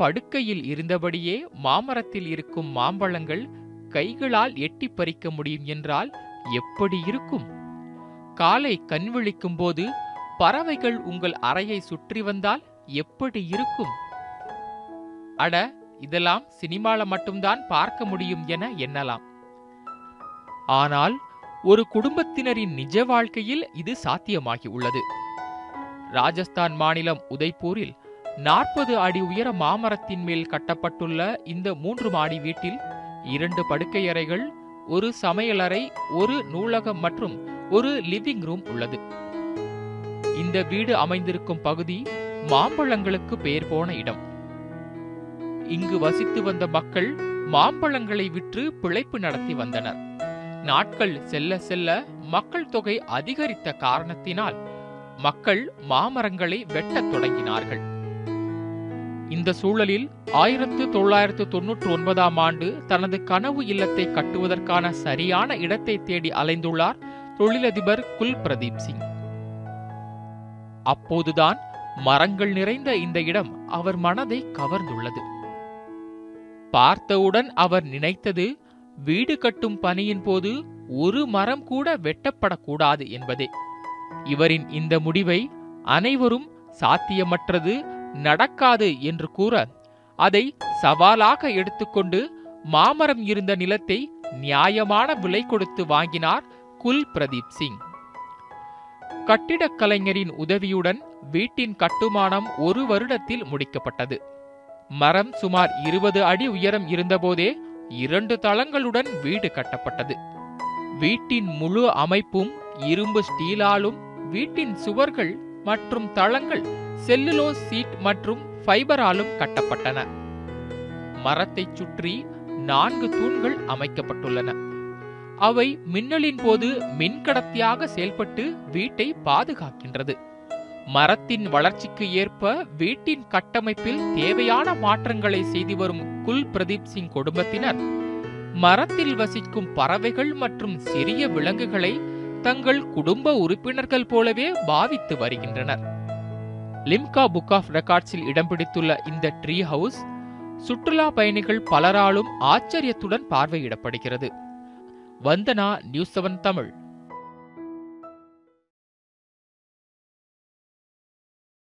படுக்கையில் இருந்தபடியே மாமரத்தில் இருக்கும் மாம்பழங்கள் கைகளால் எட்டி பறிக்க முடியும் என்றால் எப்படி இருக்கும்? காலை கண் விழிக்கும் போது பறவைகள் உங்கள் அறையை சுற்றி வந்தால் எப்படி இருக்கும்? அட இதெல்லாம் சினிமால மட்டும்தான் பார்க்க முடியும் என எண்ணலாம். ஆனால் ஒரு குடும்பத்தினரின் நிஜ வாழ்க்கையில் இது சாத்தியமாகி உள்ளது. ராஜஸ்தான் மாநிலம் உதய்பூரில் நாற்பது அடி உயர மாமரத்தின் மேல் கட்டப்பட்டுள்ள இந்த மூன்று மாடி வீட்டில் இரண்டு படுக்கையறைகள் ஒரு சமையலறை ஒரு நூலகம் மற்றும் ஒரு லிவிங் ரூம் உள்ளது. இந்த வீடு அமைந்திருக்கும் பகுதி மாம்பழங்களுக்கு பெயர் போன இடம். இங்கு வசித்து வந்த மக்கள் மாம்பழங்களை விற்று பிழைப்பு நடத்தி வந்தனர். நாட்கள் செல்ல செல்ல மக்கள் தொகை அதிகரித்த காரணத்தினால் மக்கள் மாமரங்களை வெட்டத் தொடங்கினார்கள். இந்த சூழலில் ஆயிரத்து தொள்ளாயிரத்து தொன்னூற்று ஒன்பதாம் ஆண்டு தனது கனவு இல்லத்தை கட்டுவதற்கான சரியான இடத்தை தேடி அலைந்துள்ளார் தொழிலதிபர் குல் பிரதீப் சிங். அப்போதுதான் மரங்கள் நிறைந்த இந்த இடம் அவர் மனதை கவர்ந்துள்ளது. பார்த்தவுடன் அவர் நினைத்தது வீடு கட்டும் பணியின் போது ஒரு மரம் கூட வெட்டப்படக்கூடாது என்பதே. இவரின் இந்த முடிவை அனைவரும் சாத்தியமற்றது நடக்காது என்று கூற அதை சவாலாக எடுத்துக்கொண்டு மாமரம் இருந்த நிலத்தை நியாயமான விலை கொடுத்து வாங்கினார் குல் பிரதீப் சிங். கட்டிடக் கலைஞரின் உதவியுடன் வீட்டின் கட்டுமானம் ஒரு வருடத்தில் முடிக்கப்பட்டது. மரம் சுமார் இருபது அடி உயரம் இருந்தபோதே இரண்டு தளங்களுடன் வீடு கட்டப்பட்டது. வீட்டின் முழு அமைப்பும் இரும்பு ஸ்டீலாலும் வீட்டின் சுவர்கள் மற்றும் தளங்கள் செல்லுலோ சீட் மற்றும் ஃபைபராலும் கட்டப்பட்டன. மரத்தை சுற்றி நான்கு தூண்கள் அமைக்கப்பட்டுள்ளன. அவை மின்னலின் போது மின்கடத்தியாக செயல்பட்டு வீட்டை பாதுகாக்கின்றது. மரத்தின் வளர்ச்சிக்கு ஏற்ப வீட்டின் கட்டமைப்பில் தேவையான மாற்றங்களை செய்து வரும் குல் பிரதீப் சிங் குடும்பத்தினர் மரத்தில் வசிக்கும் பறவைகள் மற்றும் சிறிய விலங்குகளை தங்கள் குடும்ப உறுப்பினர்கள் போலவே பாவித்து வருகின்றனர். லிம்கா புக் ஆஃப் ரெக்கார்ட்ஸில் இடம் பிடித்துள்ள இந்த ட்ரீ ஹவுஸ் சுற்றுலா பயணிகள் பலராலும் ஆச்சரியத்துடன் பார்வையிடப்படுகிறது. Vandana news seven Tamil.